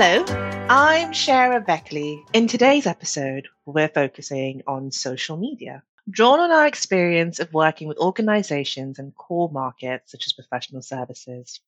Hello, I'm Shara Beckley. In today's episode, we're focusing on social media. Drawn on our experience of working with organizations and core markets such as professional services.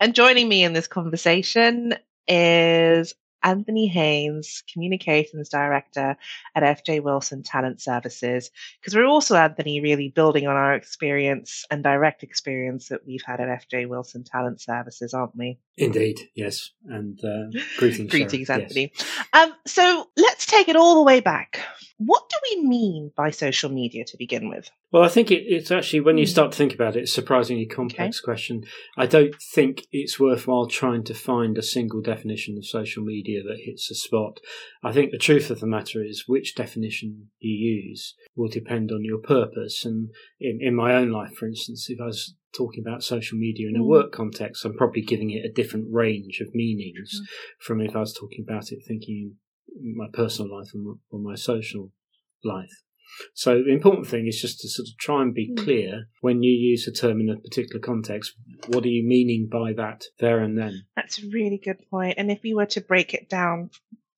And joining me in this conversation is Anthony Haynes, Communications Director at FJ Wilson Talent Services, because we're also, Anthony, really building on our experience and direct experience that we've had at FJ Wilson Talent Services, aren't we? Indeed, yes. And uh, greetings, greetings. Anthony. Yes. Um, so let's take it all the way back. What do we mean by social media to begin with? Well, I think it, it's actually, when you hmm. start to think about it, it's a surprisingly complex okay. question. I don't think it's worthwhile trying to find a single definition of social media that hits the spot. I think the truth of the matter is which definition you use will depend on your purpose. And in, in my own life, for instance, if I was talking about social media in a mm. work context, I'm probably giving it a different range of meanings mm. from if I was talking about it thinking my personal life or my social life. So the important thing is just to sort of try and be mm. clear when you use a term in a particular context. What are you meaning by that there and then? That's a really good point. And if we were to break it down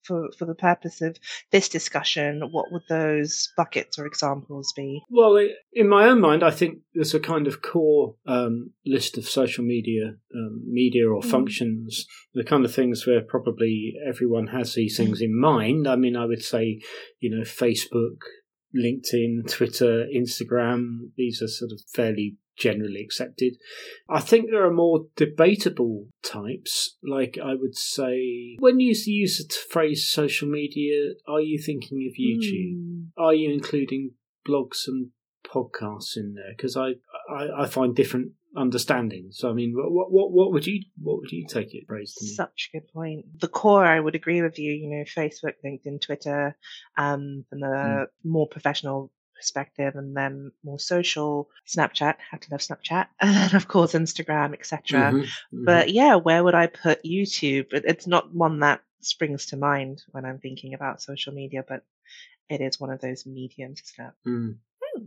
for, for the purpose of this discussion, what would those buckets or examples be? Well, in my own mind, I think there's a kind of core um, list of social media, um, media or mm. functions, the kind of things where probably everyone has these things in mind. I mean, I would say, you know, Facebook, LinkedIn, Twitter, Instagram, these are sort of fairly generally accepted. I think there are more debatable types, like I would say, when you use the phrase social media, are you thinking of YouTube? Mm. Are you including blogs and podcasts in there? Because I, I, I find different understanding. So I mean, what what what would you what would you take it praise to me? Such a good point. The core, I would agree with you. You know, Facebook, LinkedIn, Twitter, um, and the mm. more professional perspective, and then more social, Snapchat. Have to love Snapchat, and then of course Instagram, etc. Mm-hmm, mm-hmm. But yeah, where would I put YouTube? It's not one that springs to mind when I'm thinking about social media, but it is one of those mediums, isn't it? Mm.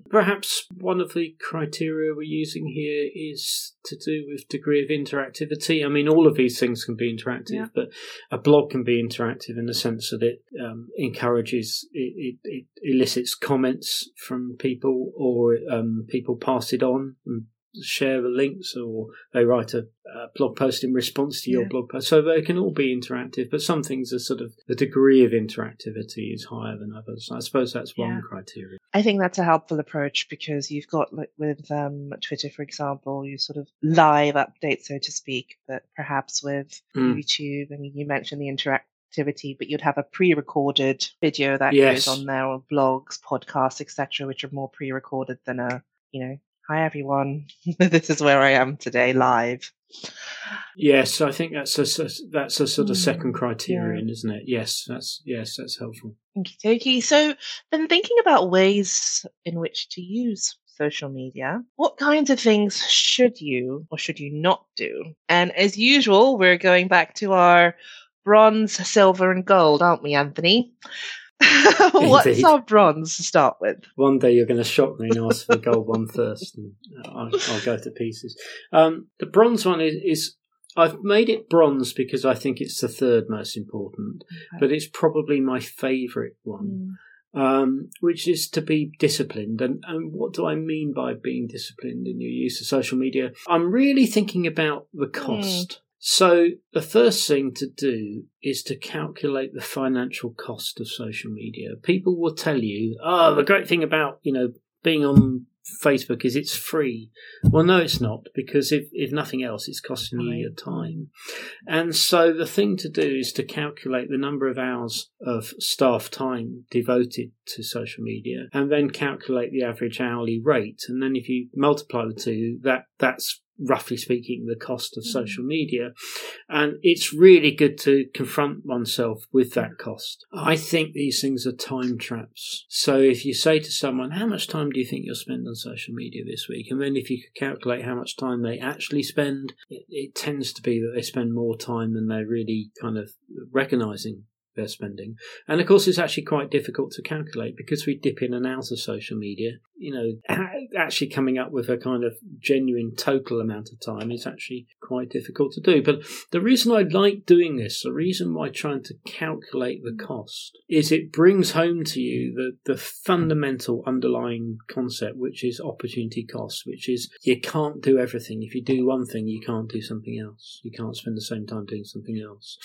Perhaps one of the criteria we're using here is to do with degree of interactivity. I mean, all of these things can be interactive, yeah. but a blog can be interactive in the sense that it um, encourages, it, it, it, elicits comments from people, or um, people pass it on and share the links or they write a, a blog post in response to your yeah. blog post. So they can all be interactive, but some things are sort of the degree of interactivity is higher than others. I suppose that's one yeah. criteria. I think that's a helpful approach because you've got like with um, Twitter, for example, you sort of live update, so to speak, but perhaps with mm. YouTube, I mean, you mentioned the interact activity, but you'd have a pre-recorded video that yes. goes on there, or blogs, podcasts, etc., which are more pre-recorded than a you know Hi everyone. this is where I am today live. Yes, I think that's a that's a sort of second mm, criterion, yeah. isn't it? Yes, that's yes, that's helpful. Okay, so then thinking about ways in which to use social media, what kinds of things should you or should you not do? And as usual, we're going back to our bronze, silver, and gold, aren't we, Anthony? What's our bronze to start with? One day you're going to shock me and ask for the gold one first, and I'll, I'll go to pieces. Um, the bronze one is, is, I've made it bronze because I think it's the third most important, okay. but it's probably my favourite one. Mm. Um, which is to be disciplined. And, and what do I mean by being disciplined in your use of social media? I'm really thinking about the mm. cost. Mm. So, the first thing to do is to calculate the financial cost of social media. People will tell you, oh, the great thing about, you know, being on Facebook is it's free. Well, no, it's not, because if, if nothing else, it's costing you your time. And so the thing to do is to calculate the number of hours of staff time devoted to social media and then calculate the average hourly rate. And then if you multiply the two, that, that's roughly speaking, the cost of mm. social media. And it's really good to confront oneself with that cost. I think these things are time traps. So if you say to someone, How much time do you think you'll spend on social media this week? And then if you could calculate how much time they actually spend, it, it tends to be that they spend more time than they're really kind of recognizing they're spending. And of course, it's actually quite difficult to calculate because we dip in and out of social media. You know, actually coming up with a kind of genuine total amount of time is actually quite difficult to do. But the reason I like doing this, the reason why trying to calculate the cost, is it brings home to you the, the fundamental underlying concept, which is opportunity cost, which is you can't do everything. If you do one thing, you can't do something else. You can't spend the same time doing something else.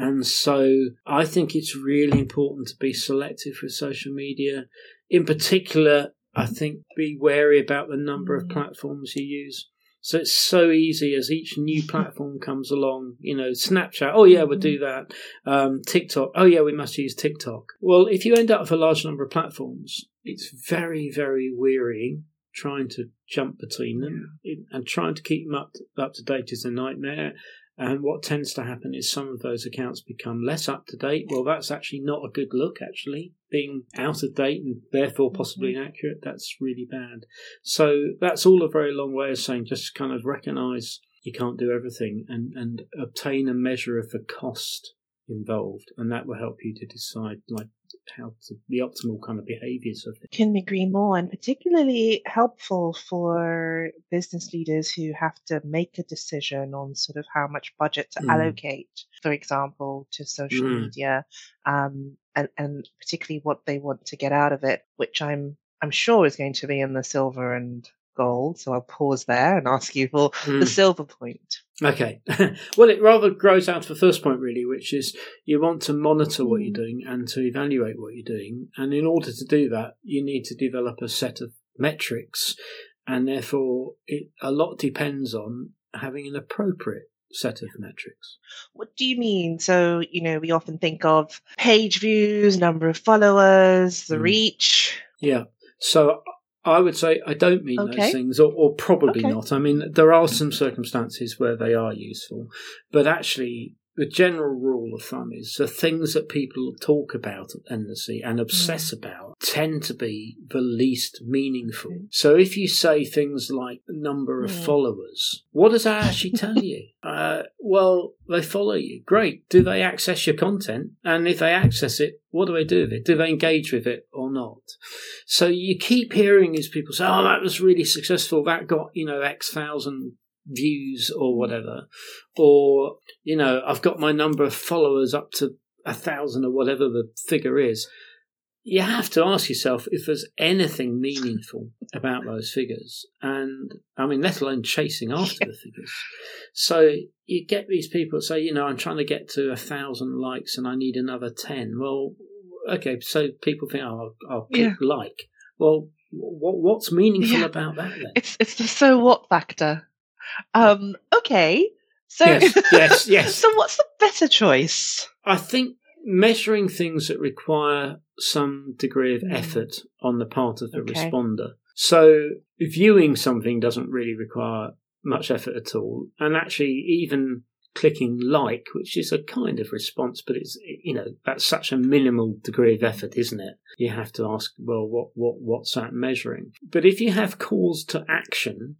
And so I think it's really important to be selective with social media. In particular, I think be wary about the number of platforms you use. So it's so easy as each new platform comes along, you know, Snapchat, oh yeah, we'll do that. Um, TikTok, oh yeah, we must use TikTok. Well, if you end up with a large number of platforms, it's very, very wearying trying to jump between them and trying to keep them up to, up to date is a nightmare. And what tends to happen is some of those accounts become less up to date. Well, that's actually not a good look, actually. Being out of date and therefore possibly mm-hmm. inaccurate, that's really bad. So that's all a very long way of saying just kind of recognize you can't do everything and, and obtain a measure of the cost involved. And that will help you to decide, like, how to, the optimal kind of behaviors of it. Can we agree more, and particularly helpful for business leaders who have to make a decision on sort of how much budget to mm. allocate, for example, to social mm. media, um, and and particularly what they want to get out of it, which I'm I'm sure is going to be in the silver and gold. So I'll pause there and ask you for mm. the hmm. silver point. Okay. well, it rather grows out of the first point, really, which is you want to monitor what you're doing and to evaluate what you're doing. And in order to do that, you need to develop a set of metrics. And therefore, it, a lot depends on having an appropriate set of metrics. What do you mean? So, you know, we often think of page views, number of followers, the mm. reach. Yeah. So I would say I don't mean okay. those things, or, or probably okay. not. I mean, there are some circumstances where they are useful, but actually, the general rule of thumb is the things that people talk about endlessly and obsess mm. about tend to be the least meaningful. Mm. So if you say things like number of mm. followers, what does that actually tell you? Uh, well, they follow you. Great. Do they access your content? And if they access it, what do they do with it? Do they engage with it or not? So you keep hearing these people say, oh, that was really successful. That got, you know, X thousand views or whatever, or you know, I've got my number of followers up to a thousand or whatever the figure is. You have to ask yourself if there's anything meaningful about those figures, and I mean, let alone chasing after the figures. So you get these people say, you know, I'm trying to get to a thousand likes and I need another ten. Well, okay, so people think, oh, I'll, I'll click yeah. like. Well, what, what's meaningful yeah. about that then? It's it's the so what factor. Um, okay. So yes, yes, yes. so what's the better choice? I think measuring things that require some degree of hmm. effort on the part of the okay. responder. So viewing something doesn't really require much effort at all. And actually even clicking like, which is a kind of response, but it's you know that's such a minimal degree of effort, isn't it? You have to ask, well, what what what's that measuring? But if you have calls to action,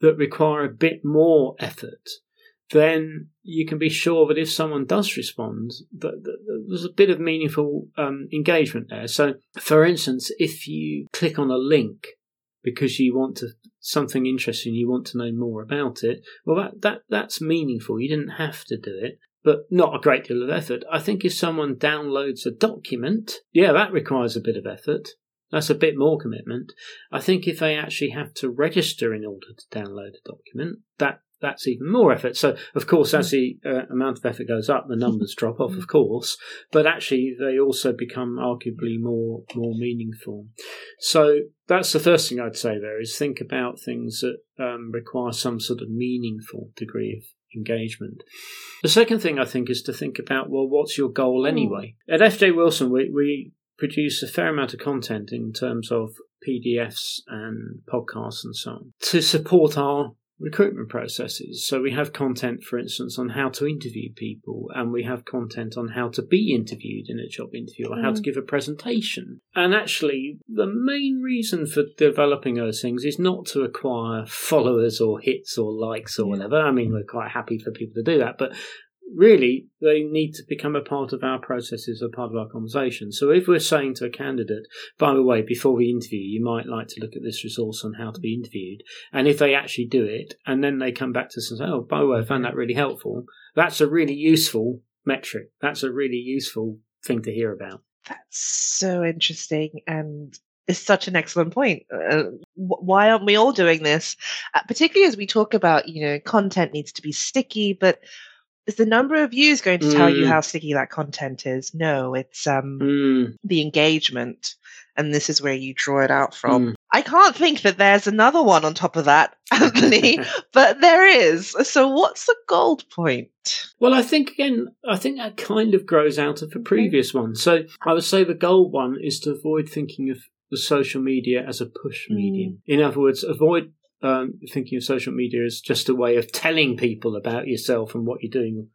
that require a bit more effort, then you can be sure that if someone does respond, that, there's a bit of meaningful um, engagement there. So, for instance, if you click on a link because you want to something interesting, you want to know more about it, well, that, that that's meaningful. You didn't have to do it. But not a great deal of effort. I think if someone downloads a document, yeah, that requires a bit of effort. That's a bit more commitment. I think if they actually have to register in order to download a document, that that's even more effort. So, of course, as the uh, amount of effort goes up, the numbers drop off, of course, but actually they also become arguably more more meaningful. So that's the first thing I'd say there is think about things that um, require some sort of meaningful degree of engagement. The second thing I think is to think about well, what's your goal hmm. anyway? At FJ Wilson, we, we produce a fair amount of content in terms of PDFs and podcasts and so on to support our recruitment processes. So we have content, for instance, on how to interview people, and we have content on how to be interviewed in a job interview or mm. how to mm. give a presentation. And actually, the main reason for developing those things is not to acquire followers or hits or likes or yeah. whatever. I mean, we're quite happy for people to do that, but really they need to become a part of our processes, a part of our conversation. So if we're saying to a candidate, by the way, before we interview, you might like to look at this resource on how to be interviewed, and if they actually do it, and then they come back to us and say, oh, by the way, I found that really helpful, that's a really useful metric. That's a really useful thing to hear about. That's so interesting and is such an excellent point. Uh, why aren't we all doing this? Uh, particularly as we talk about, you know, content needs to be sticky, but is the number of views going to tell mm. you how sticky that content is? No, it's um, mm. the engagement. And this is where you draw it out from. Mm. I can't think that there's another one on top of that, Anthony, but there is. So what's the gold point? Well, I think again, I think that kind of grows out of the previous one. So I would say the gold one is to avoid thinking of the social media as a push medium. Mm. In other words, avoid um, thinking of social media as just a way of telling people about yourself and what you're doing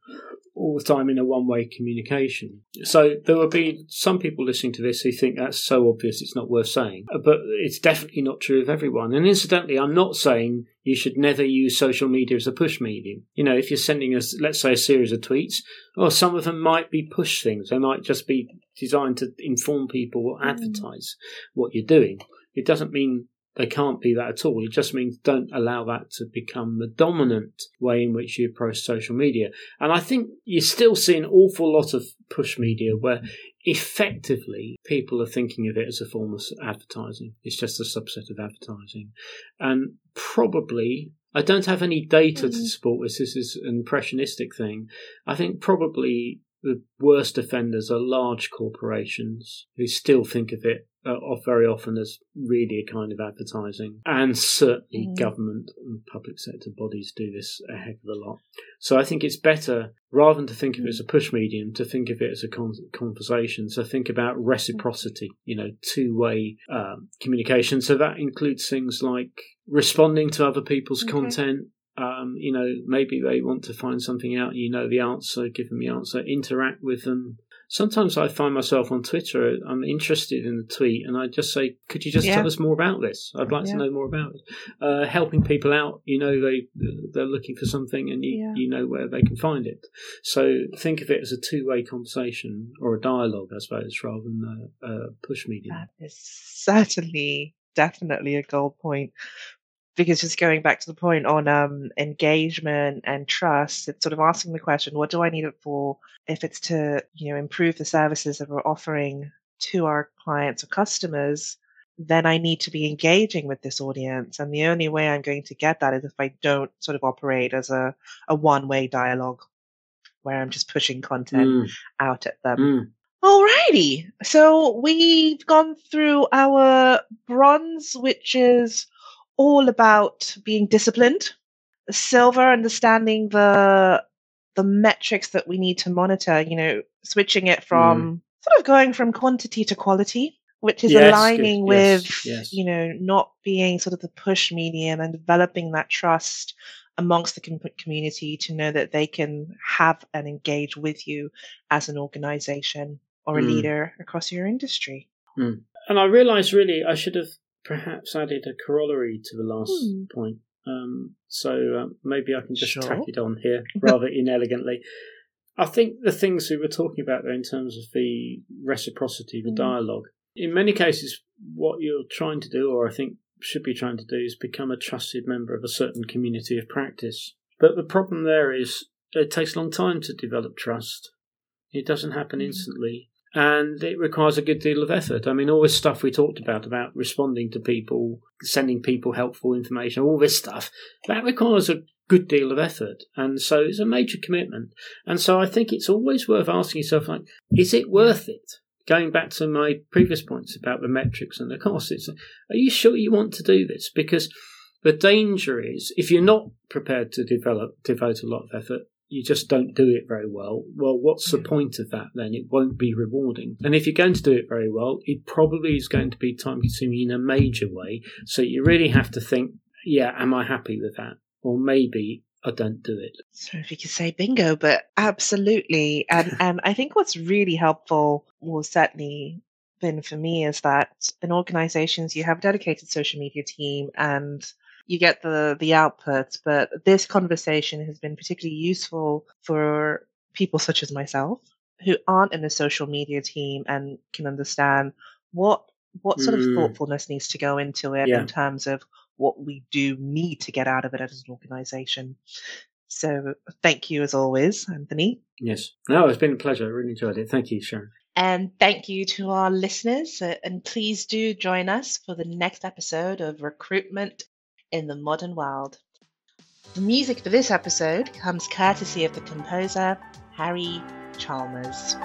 all the time in a one way communication. So there will be some people listening to this who think that's so obvious it's not worth saying, but it's definitely not true of everyone. And incidentally, I'm not saying you should never use social media as a push medium. You know, if you're sending us, let's say, a series of tweets, or some of them might be push things, they might just be designed to inform people or mm. advertise mm. what you're doing. It doesn't mean they can't be that at all. It just means don't allow that to become the dominant way in which you approach social media. And I think you still see an awful lot of push media where effectively people are thinking of it as a form of advertising. It's just a subset of advertising. And probably I don't have any data to mm. support this. This is an impressionistic thing. I think probably the worst offenders are large corporations who still think of it uh, off very often as really a kind of advertising, and certainly mm. government and public sector bodies do this a heck of a lot. So I think it's better rather than to think of it as a push medium to think of it as a con- conversation. So think about reciprocity, you know, two way um, communication. So that includes things like responding to other people's okay. content, um, you know, maybe they want to find something out, you know the answer, give them the answer, interact with them. Sometimes I find myself on Twitter, I'm interested in the tweet, and I just say, Could you just yeah. tell us more about this? I'd like yeah. to know more about it. Uh, helping people out, you know, they, they're looking for something and you, yeah. you know where they can find it. So think of it as a two way conversation or a dialogue, I suppose, rather than a, a push medium. That is certainly, definitely a gold point because just going back to the point on um, engagement and trust, it's sort of asking the question, what do I need it for? If it's to, you know, improve the services that we're offering to our clients or customers, then I need to be engaging with this audience. And the only way I'm going to get that is if I don't sort of operate as a, a one way dialogue where I'm just pushing content mm. out at them. Mm. Alrighty. So we've gone through our bronze, which is all about being disciplined. Silver, understanding the the metrics that we need to monitor. You know, switching it from mm. sort of going from quantity to quality, which is yes, aligning good. with yes, yes. you know not being sort of the push medium and developing that trust amongst the com- community to know that they can have and engage with you as an organization or a mm. leader across your industry. Mm. And I realized really I should have perhaps added a corollary to the last hmm. point. Um, so uh, maybe I can just sure. tack it on here rather inelegantly. I think the things we were talking about there in terms of the reciprocity, the mm. dialogue, in many cases, what you're trying to do, or I think should be trying to do, is become a trusted member of a certain community of practice. But the problem there is it takes a long time to develop trust. It doesn't happen hmm. instantly and it requires a good deal of effort. I mean, all this stuff we talked about, about responding to people, sending people helpful information, all this stuff, that requires a good deal of effort. And so it's a major commitment. And so I think it's always worth asking yourself, like, is it worth it? Going back to my previous points about the metrics and the costs, it's, are you sure you want to do this? Because the danger is if you're not prepared to develop, devote a lot of effort, you just don't do it very well, well, what's the hmm. point of that then? It won't be rewarding. And if you're going to do it very well, it probably is going to be time consuming in a major way. So you really have to think, yeah, am I happy with that? Or maybe I don't do it. So if you could say bingo, but absolutely. And and I think what's really helpful will certainly been for me is that in organizations you have a dedicated social media team and you get the the output. But this conversation has been particularly useful for people such as myself who aren't in a social media team and can understand what what sort of Mm. thoughtfulness needs to go into it Yeah. in terms of what we do need to get out of it as an organization. So thank you as always, Anthony. Yes. No, it's been a pleasure. I really enjoyed it. Thank you, Sharon. And thank you to our listeners. uh, And please do join us for the next episode of Recruitment in the Modern World. The music for this episode comes courtesy of the composer Harry Chalmers.